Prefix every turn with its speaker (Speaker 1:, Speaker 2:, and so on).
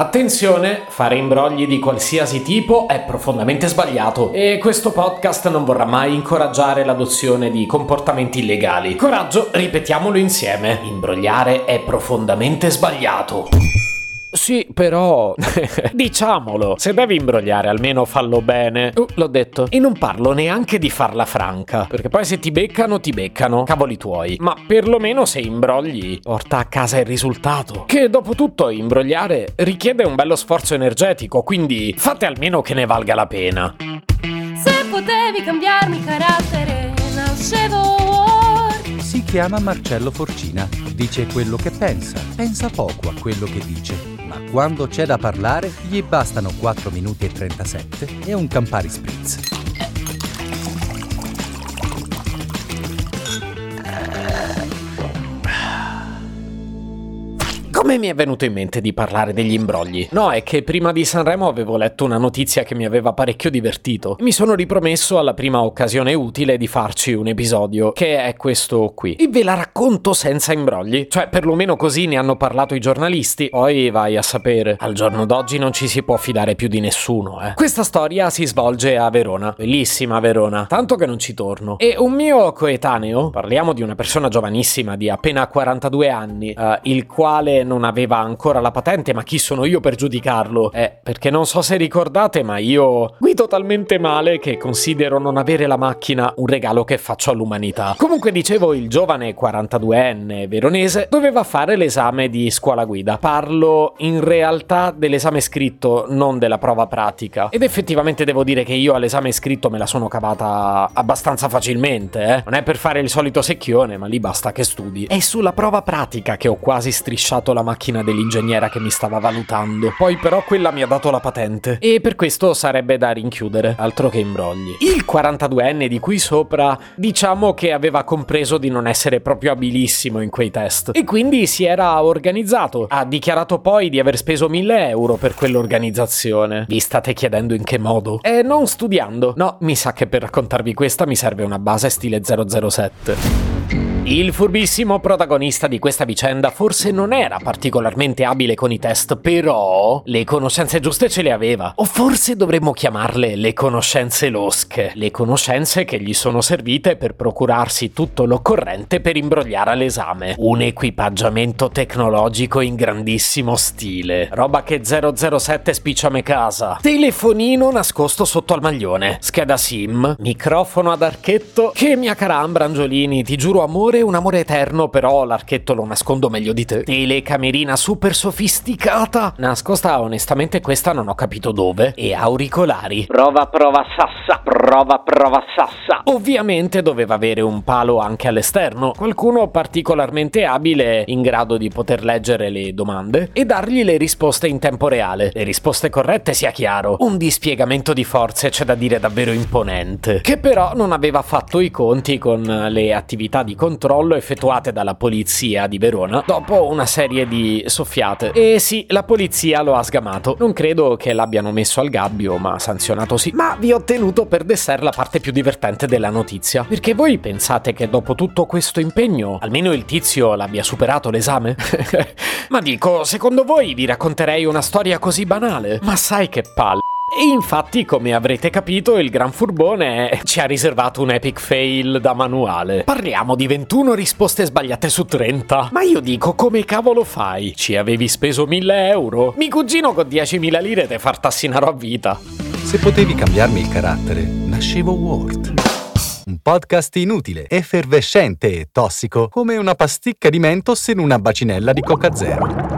Speaker 1: Attenzione, fare imbrogli di qualsiasi tipo è profondamente sbagliato e questo podcast non vorrà mai incoraggiare l'adozione di comportamenti illegali. Coraggio, ripetiamolo insieme. Imbrogliare è profondamente sbagliato. Sì, però. Diciamolo, se devi imbrogliare almeno fallo bene. Uh, l'ho detto. E non parlo neanche di farla franca. Perché poi se ti beccano, ti beccano. Cavoli tuoi. Ma perlomeno se imbrogli, porta a casa il risultato. Che dopo tutto imbrogliare richiede un bello sforzo energetico. Quindi fate almeno che ne valga la pena.
Speaker 2: Se potevi cambiarmi carattere, nascevo
Speaker 3: si chiama Marcello Forcina. Dice quello che pensa, pensa poco a quello che dice ma quando c'è da parlare gli bastano 4 minuti e 37 e un Campari Spritz.
Speaker 1: Come mi è venuto in mente di parlare degli imbrogli? No, è che prima di Sanremo avevo letto una notizia che mi aveva parecchio divertito. Mi sono ripromesso alla prima occasione utile di farci un episodio, che è questo qui. E ve la racconto senza imbrogli. Cioè, perlomeno così ne hanno parlato i giornalisti. Poi vai a sapere. Al giorno d'oggi non ci si può fidare più di nessuno, eh. Questa storia si svolge a Verona. Bellissima Verona. Tanto che non ci torno. E un mio coetaneo, parliamo di una persona giovanissima di appena 42 anni, uh, il quale non aveva ancora la patente, ma chi sono io per giudicarlo? Eh, perché non so se ricordate, ma io guido talmente male che considero non avere la macchina un regalo che faccio all'umanità. Comunque dicevo, il giovane 42enne veronese doveva fare l'esame di scuola guida. Parlo in realtà dell'esame scritto, non della prova pratica. Ed effettivamente devo dire che io all'esame scritto me la sono cavata abbastanza facilmente, eh. Non è per fare il solito secchione, ma lì basta che studi. È sulla prova pratica che ho quasi strisciato la macchina dell'ingegnera che mi stava valutando. Poi però quella mi ha dato la patente. E per questo sarebbe da rinchiudere, altro che imbrogli. Il 42enne di qui sopra, diciamo che aveva compreso di non essere proprio abilissimo in quei test. E quindi si era organizzato. Ha dichiarato poi di aver speso 1000 euro per quell'organizzazione. Vi state chiedendo in che modo? E non studiando. No, mi sa che per raccontarvi questa mi serve una base stile 007. Il furbissimo protagonista di questa vicenda forse non era particolarmente abile con i test, però le conoscenze giuste ce le aveva. O forse dovremmo chiamarle le conoscenze losche, le conoscenze che gli sono servite per procurarsi tutto l'occorrente per imbrogliare all'esame. Un equipaggiamento tecnologico in grandissimo stile. Roba che 007 spicciame casa. Telefonino nascosto sotto al maglione. Scheda SIM. Microfono ad archetto. Che mia cara Ambra Angiolini, ti giuro amore amore, un amore eterno, però l'archetto lo nascondo meglio di te. Telecamerina super sofisticata. Nascosta, onestamente, questa non ho capito dove. E auricolari. Prova, prova, sassa. Prova, prova, sassa. Ovviamente doveva avere un palo anche all'esterno. Qualcuno particolarmente abile in grado di poter leggere le domande e dargli le risposte in tempo reale. Le risposte corrette, sia chiaro. Un dispiegamento di forze c'è da dire davvero imponente. Che però non aveva fatto i conti con le attività di controllo controllo effettuate dalla polizia di Verona dopo una serie di soffiate. E sì, la polizia lo ha sgamato. Non credo che l'abbiano messo al gabbio, ma sanzionato sì. Ma vi ho tenuto per dessert la parte più divertente della notizia. Perché voi pensate che dopo tutto questo impegno, almeno il tizio l'abbia superato l'esame? ma dico, secondo voi vi racconterei una storia così banale? Ma sai che palle. E infatti, come avrete capito, il gran furbone ci ha riservato un epic fail da manuale. Parliamo di 21 risposte sbagliate su 30. Ma io dico, come cavolo fai? Ci avevi speso 1000 euro? Mi cugino con 10.000 lire te fartassinaro a vita.
Speaker 3: Se potevi cambiarmi il carattere, nascevo Word. Un podcast inutile, effervescente e tossico, come una pasticca di mentos in una bacinella di Coca Zero.